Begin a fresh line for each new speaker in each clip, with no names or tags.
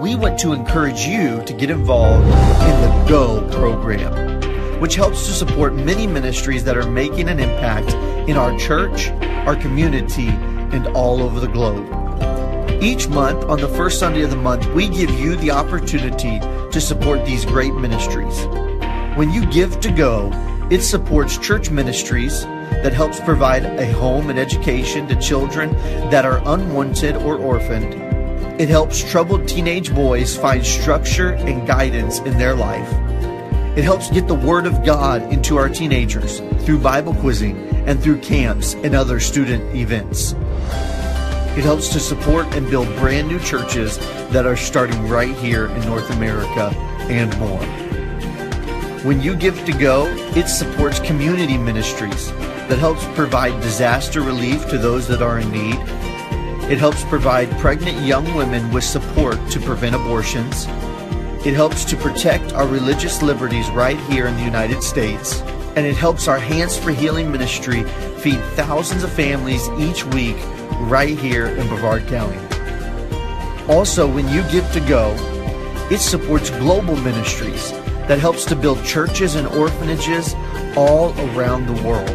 we want to encourage you to get involved in the GO program, which helps to support many ministries that are making an impact in our church, our community, and all over the globe. Each month, on the first Sunday of the month, we give you the opportunity to support these great ministries. When you give to go, it supports church ministries that helps provide a home and education to children that are unwanted or orphaned. It helps troubled teenage boys find structure and guidance in their life. It helps get the Word of God into our teenagers through Bible quizzing and through camps and other student events. It helps to support and build brand new churches that are starting right here in North America and more. When you give to go, it supports community ministries that helps provide disaster relief to those that are in need. It helps provide pregnant young women with support to prevent abortions. It helps to protect our religious liberties right here in the United States. And it helps our Hands for Healing ministry feed thousands of families each week right here in Brevard County. Also, when you give to go, it supports global ministries that helps to build churches and orphanages all around the world.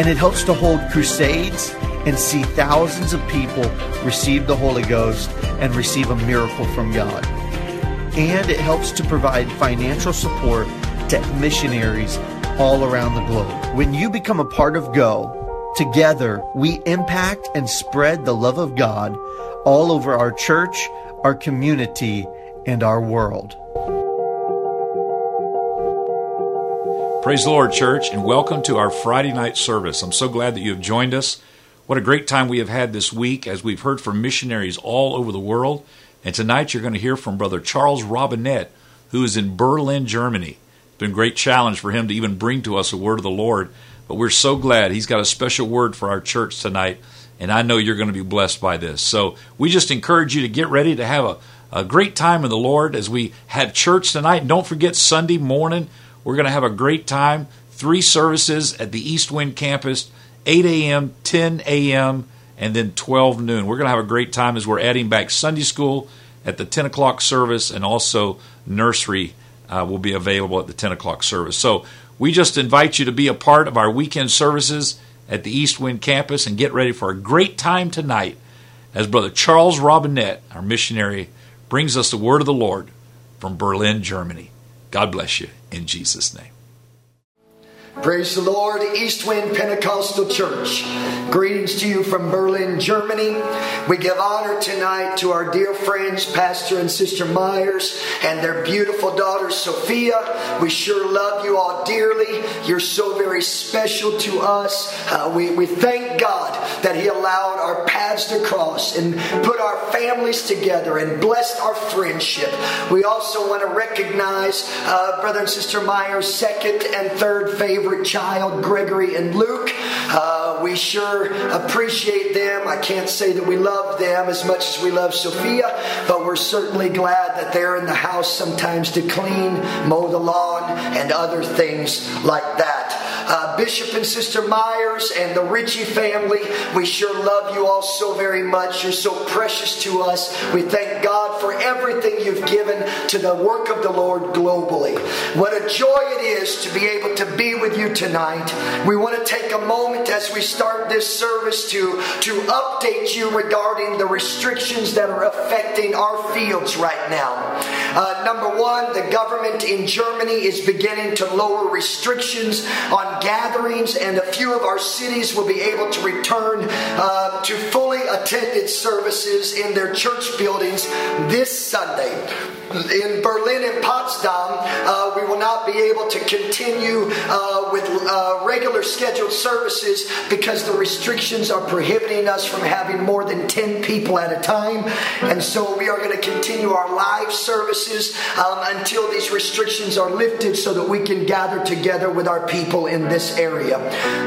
And it helps to hold crusades and see thousands of people receive the Holy Ghost and receive a miracle from God. And it helps to provide financial support to missionaries all around the globe. When you become a part of Go, Together, we impact and spread the love of God all over our church, our community, and our world.
Praise the Lord, church, and welcome to our Friday night service. I'm so glad that you have joined us. What a great time we have had this week as we've heard from missionaries all over the world. And tonight you're going to hear from Brother Charles Robinette, who is in Berlin, Germany. It's been a great challenge for him to even bring to us a word of the Lord. But we're so glad he's got a special word for our church tonight, and I know you're going to be blessed by this. So we just encourage you to get ready to have a, a great time in the Lord as we have church tonight. And don't forget Sunday morning, we're going to have a great time. Three services at the East Wind campus 8 a.m., 10 a.m., and then 12 noon. We're going to have a great time as we're adding back Sunday school at the 10 o'clock service, and also nursery uh, will be available at the 10 o'clock service. So we just invite you to be a part of our weekend services at the East Wind campus and get ready for a great time tonight as Brother Charles Robinette, our missionary, brings us the word of the Lord from Berlin, Germany. God bless you in Jesus' name.
Praise the Lord, East Wind Pentecostal Church. Greetings to you from Berlin, Germany. We give honor tonight to our dear friends, Pastor and Sister Myers, and their beautiful daughter, Sophia. We sure love you all dearly. You're so very special to us. Uh, we, we thank God that He allowed our paths to cross and put our families together and blessed our friendship. We also want to recognize uh, Brother and Sister Myers' second and third favorite favorite child, Gregory and Luke. Uh, we sure appreciate them. I can't say that we love them as much as we love Sophia, but we're certainly glad that they're in the house sometimes to clean, mow the lawn, and other things like that uh, Bishop and Sister Myers and the Ritchie family. We sure love you all so very much. You're so precious to us. We thank God for everything you've given to the work of the Lord globally. What a joy it is to be able to be with you tonight. We want to take a moment as we start this service to, to update you regarding the restrictions that are affecting our fields right now. Uh, number one, the government in Germany is beginning to lower restrictions on gatherings, and a few of our cities will be able to return uh, to fully attended services in their church buildings this Sunday. In Berlin and Potsdam, uh, we will not be able to continue uh, with uh, regular scheduled services because the restrictions are prohibiting us from having more than 10 people at a time. And so we are going to continue our live services um, until these restrictions are lifted so that we can gather together with our people in this area.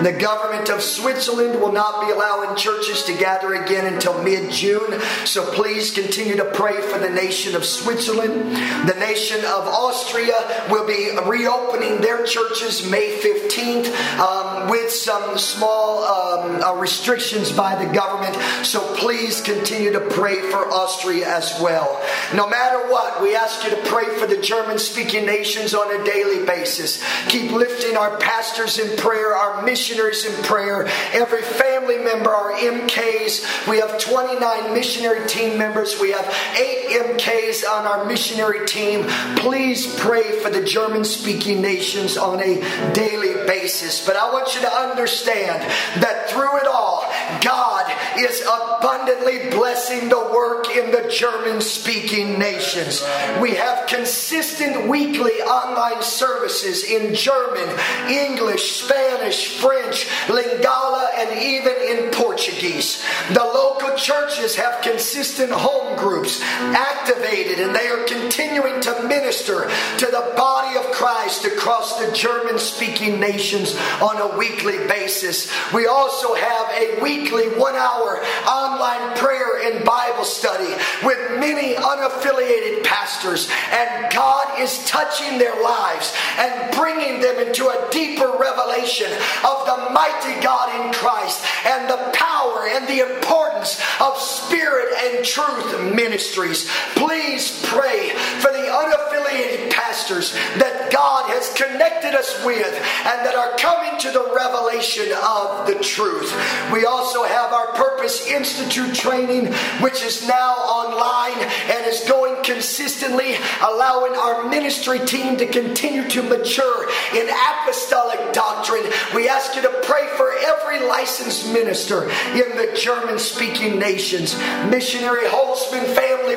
The government of Switzerland will not be allowing churches to gather again until mid June, so please continue to pray for the nation of Switzerland. The nation of Austria will be reopening their churches May 15th um, with some small um, uh, restrictions by the government, so please continue to pray for Austria as well. No matter what, we ask you to pray for the German speaking nations on a daily basis. Keep lifting our pastors in prayer, our missionaries in prayer, every family member, our MKs. We have 29 missionary team members. We have eight MKs on our missionary team. Please pray for the German speaking nations on a daily basis. But I want you to understand that through it all, God is abundantly blessing the work in the German speaking nations. We have consistent weekly online services in German, English, Spanish, French, Lingala, and even in Portuguese. The local churches have consistent home groups activated and they are continuing to minister to the body of Christ across the German speaking nations on a weekly basis. We also have a weekly one hour online prayer and Bible study with many unaffiliated pastors, and God is touching their lives and bringing them into a deeper revelation of the mighty God in Christ and the power and the importance of spirit and truth ministries. Please pray for the unaffiliated pastors that God has connected us with and that are coming to the revelation of the truth. We also have our Purpose Institute training, which is now online and is going consistently, allowing our ministry team to continue to mature in apostolic doctrine. We ask you to pray for every licensed minister in the German speaking nations. Missionary Holzman family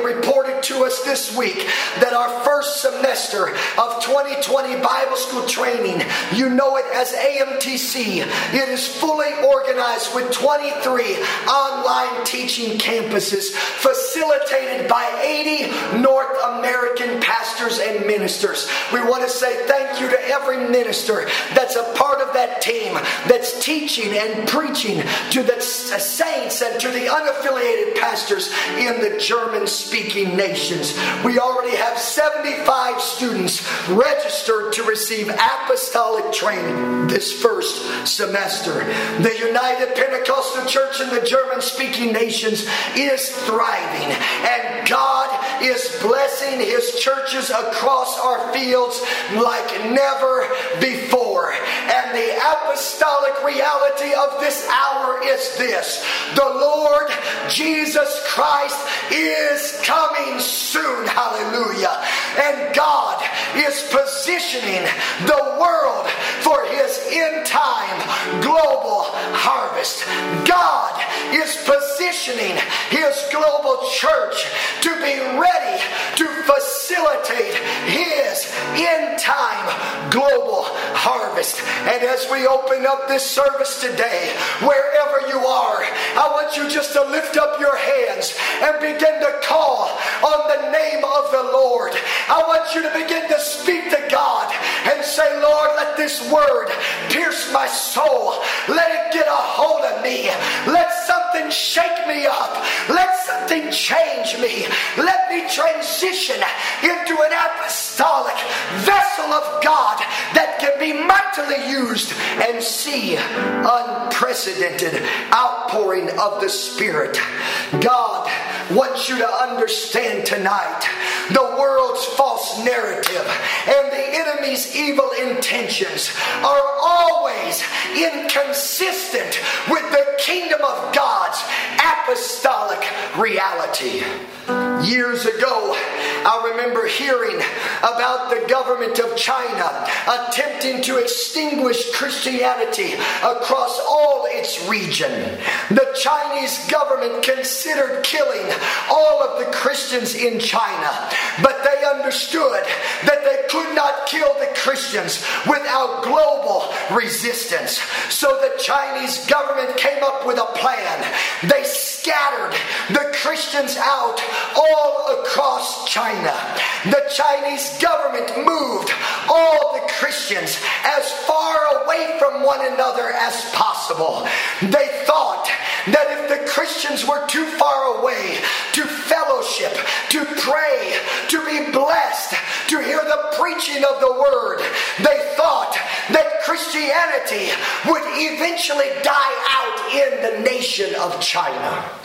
to us this week that our first semester of 2020 Bible school training, you know it as AMTC, it is fully organized with 23 online teaching campuses facilitated by 80 North American pastors and ministers. We want to say thank you to every minister that's a part of that team that's teaching and preaching to the saints and to the unaffiliated pastors in the German speaking We already have 75 students registered to receive apostolic training this first semester. The United Pentecostal Church in the German speaking nations is thriving, and God is blessing His churches across our fields like never before. And the apostolic reality of this hour is this the Lord Jesus Christ is coming soon. Hallelujah. And God is positioning the world for His end time global harvest. God is positioning His global church to be ready to facilitate His end time global harvest. And as we open up this service today, wherever you are, I want you just to lift up your hands and begin to call on the name of the Lord. I want you to begin to speak to God and say, Lord, let this word pierce my soul. Let it get a hold of me. Let something shake me up. Let something change me. Let me transition into an apostolic vessel of God mightily used and see unprecedented outpouring of the Spirit. God wants you to understand tonight the world's false narrative and the enemy's evil intentions are always inconsistent with the kingdom of God's apostolic reality. Years ago, I remember hearing about the government of China attempting to extinguish Christianity across all its region. The Chinese government considered killing all of the Christians in China, but they understood that they could not kill the Christians without global resistance. So the Chinese government came up with a plan. They scattered the Christians out all across China. The Chinese government moved all the Christians as far away from one another as possible. They thought that if the Christians were too far away to fellowship, to pray, to be blessed, to hear the preaching of the word, they thought that Christianity would eventually die out in the nation of China.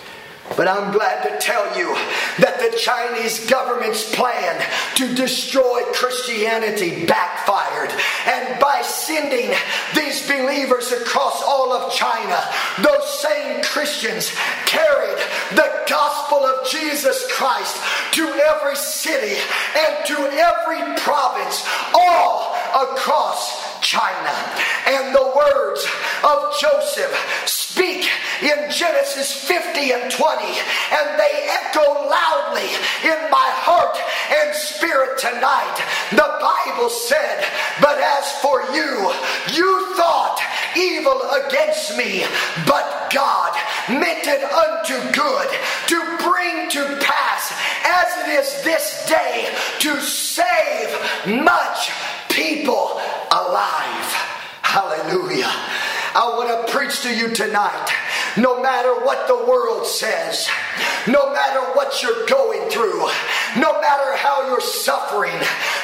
But I'm glad to tell you that the Chinese government's plan to destroy Christianity backfired. And by sending these believers across all of China, those same Christians carried the gospel of Jesus Christ to every city and to every province, all across China. And the words of Joseph speak in Genesis 50 and 20, and they echo loudly in my heart and spirit tonight. The Bible said, But as for you, you thought evil against me, but God meant it unto good to bring to pass as it is this day to save much people alive. Hallelujah. I want to preach to you tonight. No matter what the world says, no matter what you're going through, no matter how you're suffering,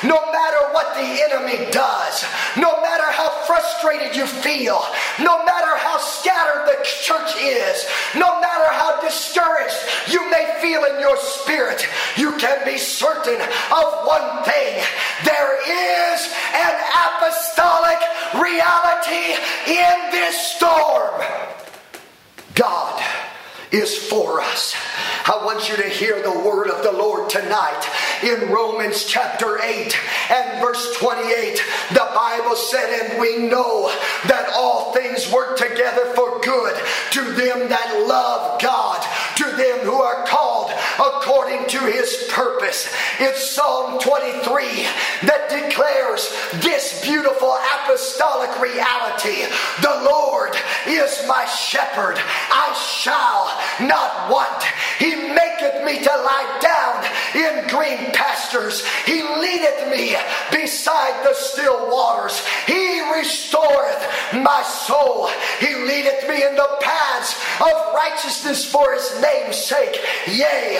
no matter what the enemy does, no matter how frustrated you feel, no matter how scattered the church is, no matter how discouraged you may feel in your spirit, you can be certain of one thing there is an apostolic reality in this storm. God is for us. I want you to hear the word of the Lord tonight in Romans chapter 8 and verse 28. The Bible said, And we know that all things work together for good to them that love God, to them who are according to his purpose. It's Psalm 23 that declares this beautiful apostolic reality. The Lord is my shepherd, I shall not want. He maketh me to lie down in green pastures. He leadeth me beside the still waters. He restoreth my soul. He leadeth me in the paths of righteousness for his name's sake. Yea,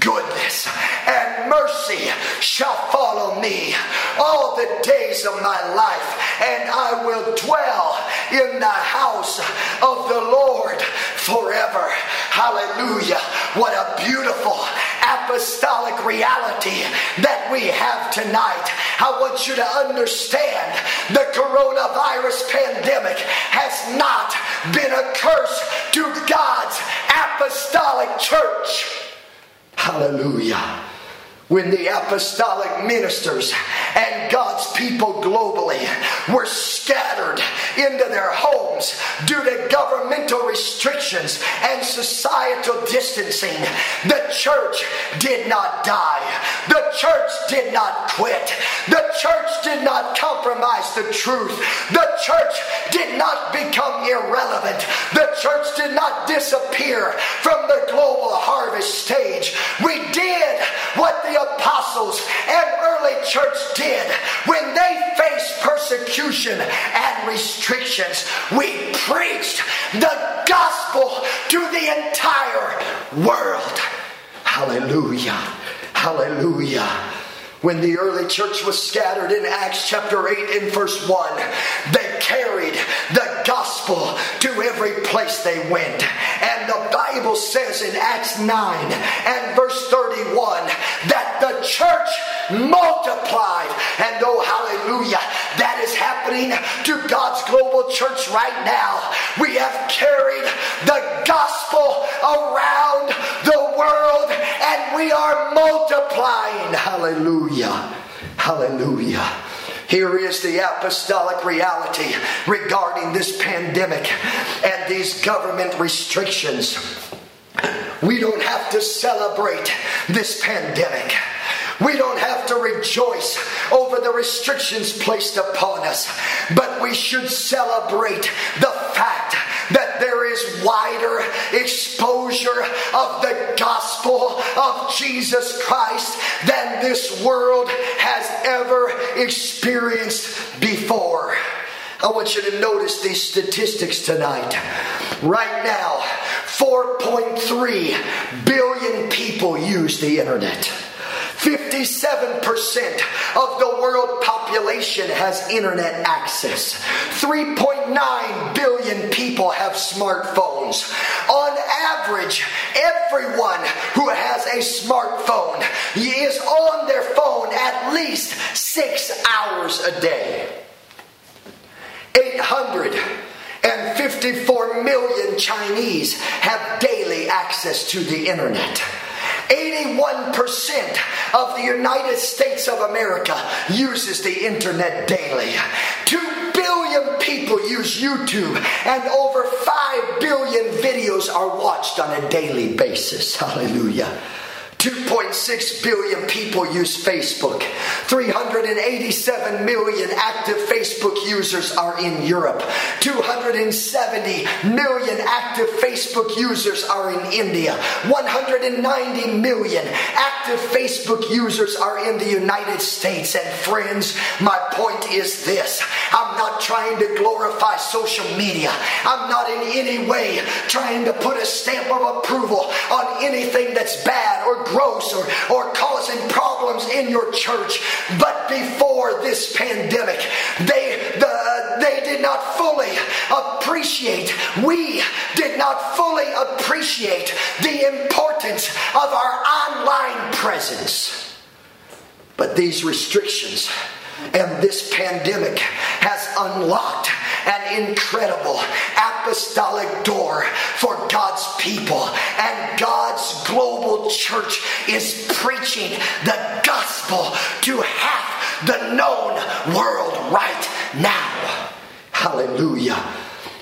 goodness and mercy shall follow me all the days of my life, and I will dwell in the house of the Lord forever. Hallelujah. What a beautiful apostolic reality that we have tonight. I want you to understand the coronavirus pandemic has not been a curse to God's apostolic church. Hallelujah when the apostolic ministers and God's people globally were scattered into their homes due to governmental restrictions and societal distancing, the church did not die. The church did not quit. The church did not compromise the truth. The church did not become irrelevant. The church did not disappear from the global harvest stage. We did what the apostles and early church did when they faced persecution and restrictions. We preached the gospel to the entire world. Hallelujah. Hallelujah. When the early church was scattered in Acts chapter 8 and verse 1, they carried the gospel to every place they went. And the Bible says in Acts 9 and verse 31 that the church multiplied. And oh, hallelujah, that is happening to God's global church right now. We have carried the gospel around the world and we are multiplying. Hallelujah. Hallelujah. Here is the apostolic reality regarding this pandemic and these government restrictions. We don't have to celebrate this pandemic. We don't have to rejoice over the restrictions placed upon us, but we should celebrate the fact that is wider exposure of the gospel of Jesus Christ than this world has ever experienced before. I want you to notice these statistics tonight. Right now, 4.3 billion people use the internet. 57% of the world population has internet access. 3.9 billion people have smartphones. On average, everyone who has a smartphone is on their phone at least six hours a day. 854 million Chinese have daily access to the internet. 81% of the United States of America uses the internet daily. 2 billion people use YouTube, and over 5 billion videos are watched on a daily basis. Hallelujah. 2.6 billion people use Facebook. 387 million active Facebook users are in Europe. 270 million active Facebook users are in India. 190 million active Facebook users are in the United States. And friends, my point is this I'm not trying to glorify social media, I'm not in any way trying to put a stamp of approval on anything that's bad or gross or, or causing problems in your church. But before this pandemic, they, the, they did not fully appreciate, we did not fully appreciate the importance of our online presence. But these restrictions and this pandemic has unlocked an incredible apostolic door for God's people. And God's global church is preaching the gospel to half the known world right now. Hallelujah.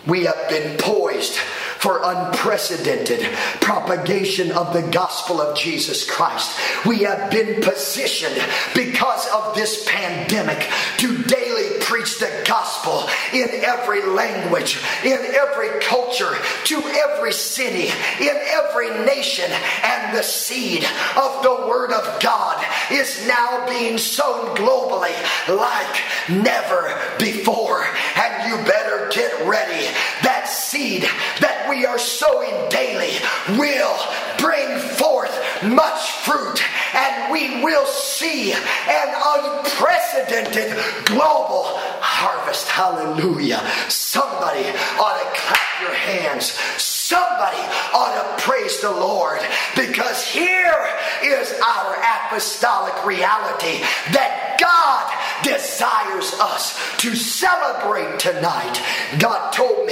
We have been poised for unprecedented propagation of the gospel of Jesus Christ. We have been positioned because of this pandemic to daily preach the gospel in every language, in every culture, to every city, in every nation, and the seed of the Word of God is now being sown globally like never before. And you better get ready. That seed that we are sowing daily will bring forth much fruit, and we will see an unprecedented global harvest. Hallelujah. Somebody ought to clap your hands. Somebody ought to praise the Lord because here is our apostolic reality that God desires us to celebrate tonight. God told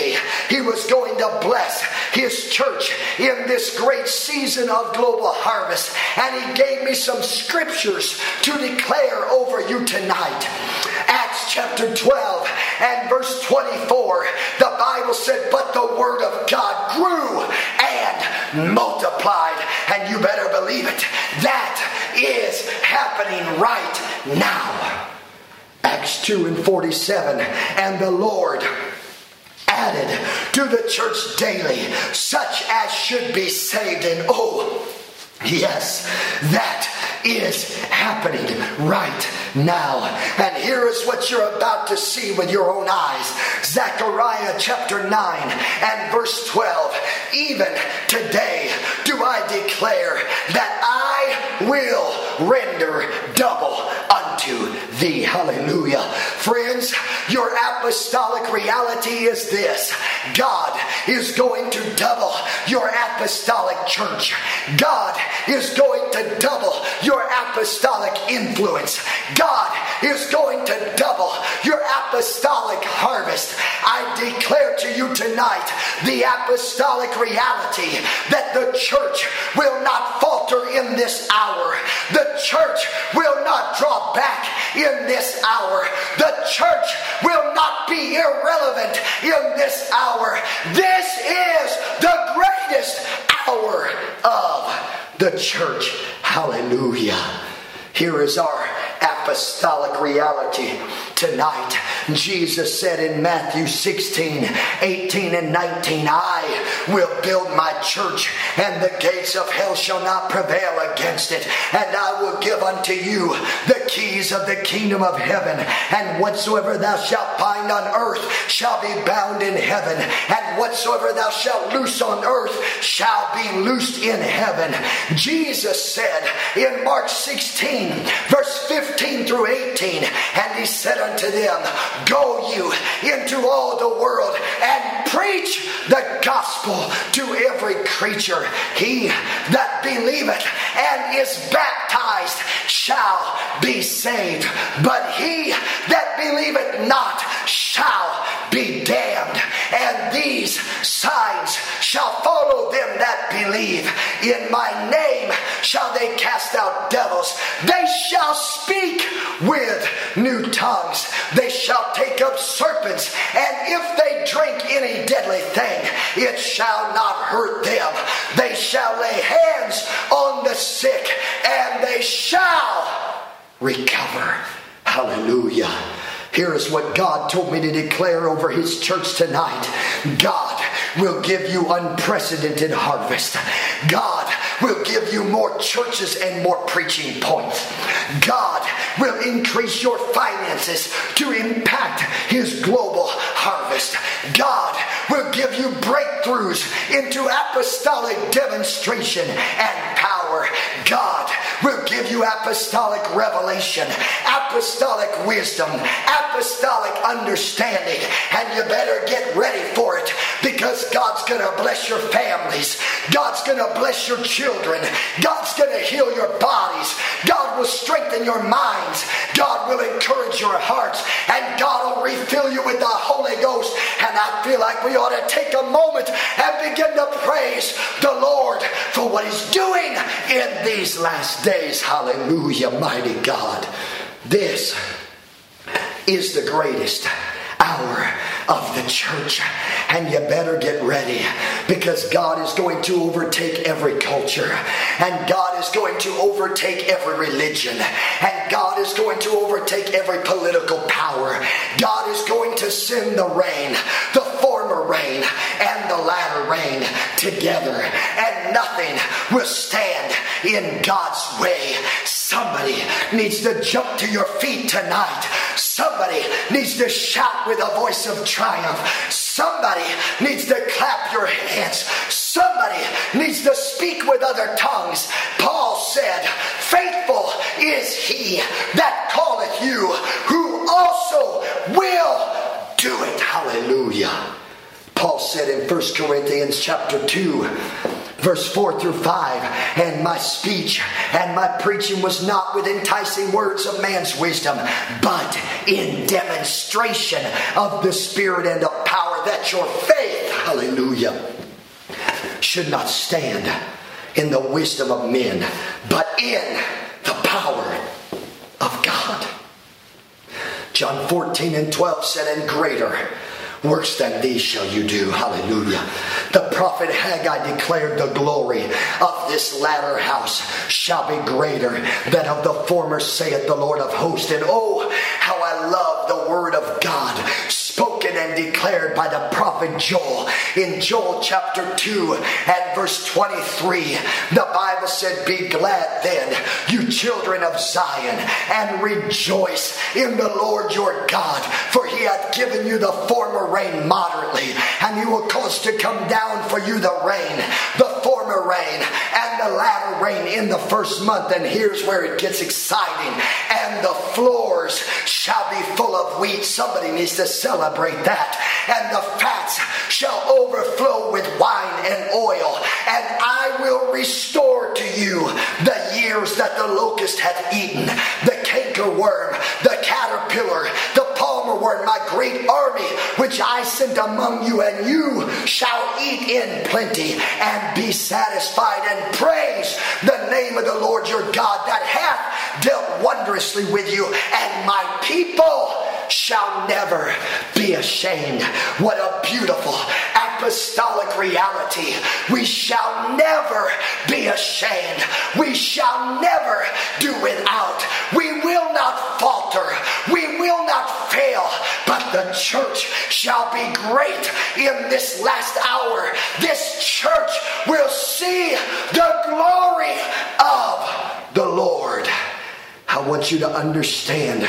He was going to bless His church in this great season of global harvest, and He gave me some scriptures to declare over you tonight. Acts chapter 12 and verse 24, the Bible said, But the word of God grew and multiplied. And you better believe it. That is happening right now. Acts 2 and 47. And the Lord added to the church daily such as should be saved. And oh, yes, that is happening right now. And here is what you're about to see with your own eyes Zechariah chapter 9 and verse 12. Even today do I declare that I will render double unto thee. Hallelujah. Friends, your apostolic reality is this God is going to double your apostolic church, God is going to double your apostolic influence. God is going to double your apostolic harvest. I declare to you tonight the apostolic reality that the church will not falter in this hour. The church will not draw back in this hour. The church will not be irrelevant in this hour. This is the greatest hour of the church. Hallelujah. Here is our apostolic reality tonight. Jesus said in Matthew 16, 18, and 19, I will build my church, and the gates of hell shall not prevail against it. And I will give unto you the keys of the kingdom of heaven. And whatsoever thou shalt bind on earth shall be bound in heaven. And whatsoever thou shalt loose on earth shall be loosed in heaven. Jesus said in Mark 16, verse 15 through 18, and he said unto them, Go you into all the world and preach the gospel to every creature. He that believeth and is baptized shall be saved, but he that believeth not shall be damned. And these signs shall follow them that believe. In my name shall they cast out devils. They shall speak with new tongues. They shall take up serpents. And if they drink any deadly thing, it shall not hurt them. They shall lay hands on the sick and they shall recover. Hallelujah. Here is what God told me to declare over His church tonight God will give you unprecedented harvest. God will give you more churches and more preaching points. God will increase your finances to impact His global harvest. God will give you breakthroughs into apostolic demonstration and power. God will give you apostolic revelation, apostolic wisdom, apostolic understanding, and you better get ready for it because God's going to bless your families. God's going to bless your children. God's going to heal your bodies. God will strengthen your minds. God will encourage your hearts. And God will refill you with the Holy Ghost. And I feel like we ought to take a moment and begin to praise the Lord for what He's doing in these last days. Hallelujah, mighty God. This is the greatest hour of the church. And you better get ready because God is going to overtake every culture, and God is going to overtake every religion, and God is going to overtake every political power. God is going to send the rain, the former rain and the latter rain together, and nothing will stand in God's way. Somebody needs to jump to your feet tonight. Somebody needs to shout with a voice of triumph. Somebody needs to clap your hands. Somebody needs to speak with other tongues. Paul said, Faithful is he that calleth you, who also will do it. Hallelujah. Paul said in 1 Corinthians chapter 2, verse 4 through 5 and my speech and my preaching was not with enticing words of man's wisdom but in demonstration of the spirit and of power that your faith hallelujah should not stand in the wisdom of men but in the power of god. John 14 and 12 said and greater Worse than these shall you do. Hallelujah. The prophet Haggai declared the glory of this latter house shall be greater than of the former, saith the Lord of hosts. And oh, how I love the word of God and declared by the prophet Joel in Joel chapter 2 and verse 23. The Bible said, Be glad then, you children of Zion, and rejoice in the Lord your God, for he hath given you the former rain moderately, and he will cause to come down for you the rain, the former rain, and the latter rain in the first month. And here's where it gets exciting. And the floors shall be full of wheat. Somebody needs to celebrate that. And the fats shall overflow with wine and oil. And I will restore to you the years that the locust hath eaten, the canker worm, the caterpillar, the palmerworm, my great army, which I sent among you, and you shall eat in plenty and be satisfied and praise the name of the Lord your God that hath dealt wondrously with you, and my people shall never be ashamed. What a beautiful apostolic reality. We shall never be ashamed. We shall never do without. We will not falter. We will not fail. But the church shall be great in this last hour. This church will see the glory of the Lord. I want you to understand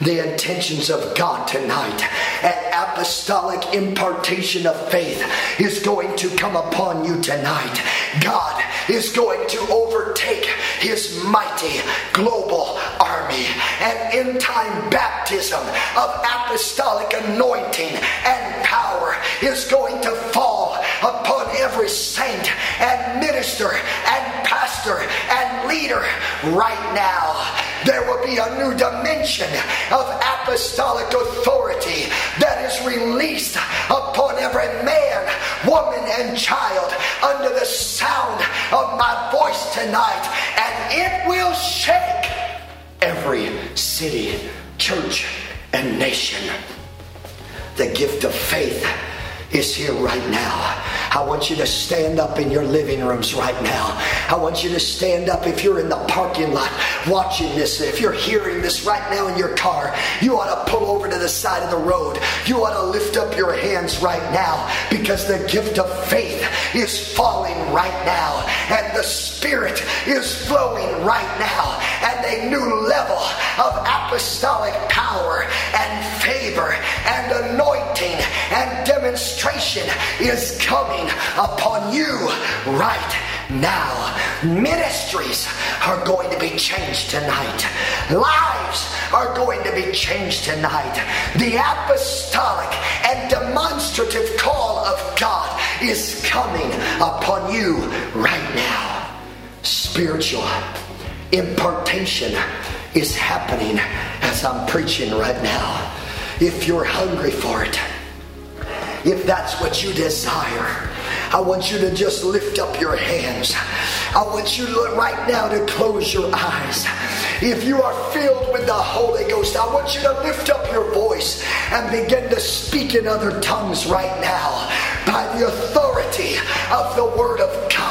the intentions of God tonight. An apostolic impartation of faith is going to come upon you tonight. God is going to overtake his mighty global army. An end time baptism of apostolic anointing and power is going to fall upon every saint and minister and pastor and leader right now there will be a new dimension of apostolic authority that is released upon every man, woman, and child under the sound of my voice tonight, and it will shake every city, church, and nation. The gift of faith is here right now. I want you to stand up in your living rooms right now. I want you to stand up if you're in the parking lot watching this. If you're hearing this right now in your car, you ought to pull over to the side of the road. You ought to lift up your hands right now because the gift of faith is falling right now and the Spirit is flowing right now and a new level of apostolic power and favor and anointing and demonstration is coming upon you right now. Ministries are going to be changed tonight. Lives are going to be changed tonight. The apostolic and demonstrative call of God is coming upon you right now. Spiritual impartation is happening as I'm preaching right now. If you're hungry for it, if that's what you desire, I want you to just lift up your hands. I want you to, right now to close your eyes. If you are filled with the Holy Ghost, I want you to lift up your voice and begin to speak in other tongues right now by the authority of the Word of God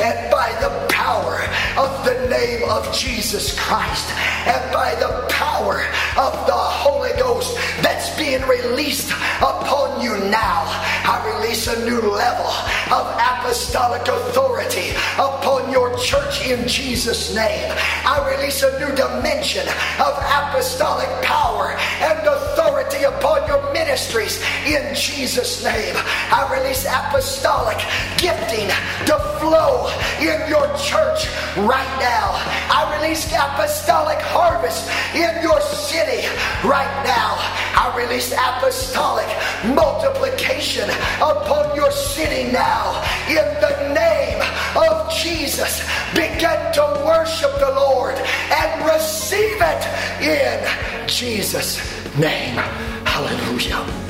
and by the power of the name of Jesus Christ and by the power of the Holy Ghost that's being released upon you now. I release a new level of apostolic authority upon your church in Jesus' name. I release a new dimension of apostolic power and authority upon your ministries in Jesus' name. I release apostolic gifting to flow in your church right now. I release apostolic harvest in your city right now. I release apostolic multiplication upon your city now. In the name of Jesus, begin to worship the Lord and receive it in Jesus' name. Hallelujah.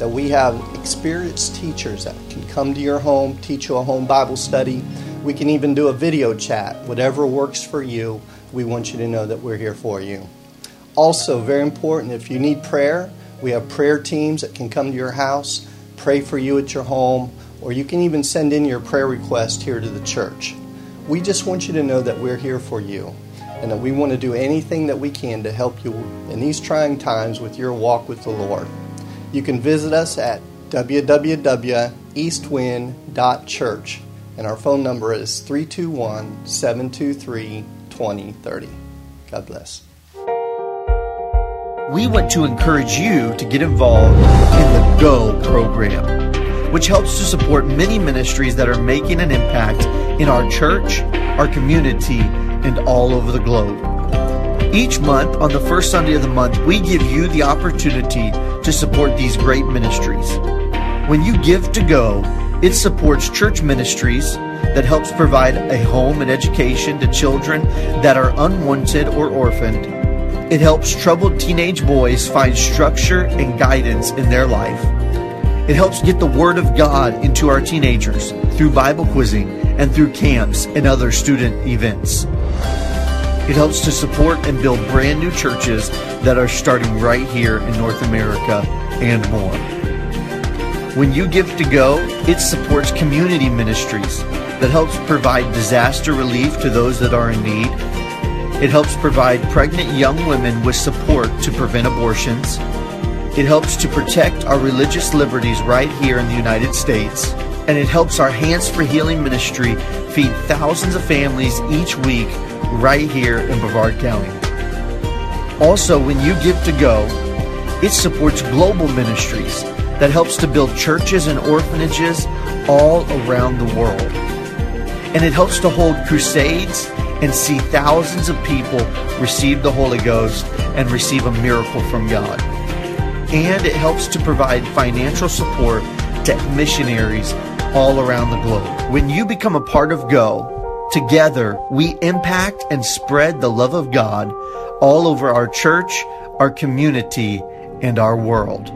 that we have experienced teachers that can come to your home, teach you a home Bible study. We can even do a video chat. Whatever works for you, we want you to know that we're here for you. Also, very important, if you need prayer, We have prayer teams that can come to your house, pray for you at your home, or you can even send in your prayer request here to the church. We just want you to know that we're here for you and that we want to do anything that we can to help you in these trying times with your walk with the Lord. You can visit us at www.eastwind.church and our phone number is 321 723 2030. God bless.
We want to encourage you to get involved in the GO program, which helps to support many ministries that are making an impact in our church, our community, and all over the globe. Each month, on the first Sunday of the month, we give you the opportunity to support these great ministries. When you give to go, it supports church ministries that helps provide a home and education to children that are unwanted or orphaned. It helps troubled teenage boys find structure and guidance in their life. It helps get the Word of God into our teenagers through Bible quizzing and through camps and other student events. It helps to support and build brand new churches that are starting right here in North America and more. When you give to go, it supports community ministries that helps provide disaster relief to those that are in need. It helps provide pregnant young women with support to prevent abortions. It helps to protect our religious liberties right here in the United States. And it helps our Hands for Healing ministry feed thousands of families each week right here in Brevard County. Also, when you give to go, it supports global ministries that helps to build churches and orphanages all around the world. And it helps to hold crusades and see thousands of people receive the Holy Ghost and receive a miracle from God. And it helps to provide financial support to missionaries all around the globe. When you become a part of Go, Together, we impact and spread the love of God all over our church, our community, and our world.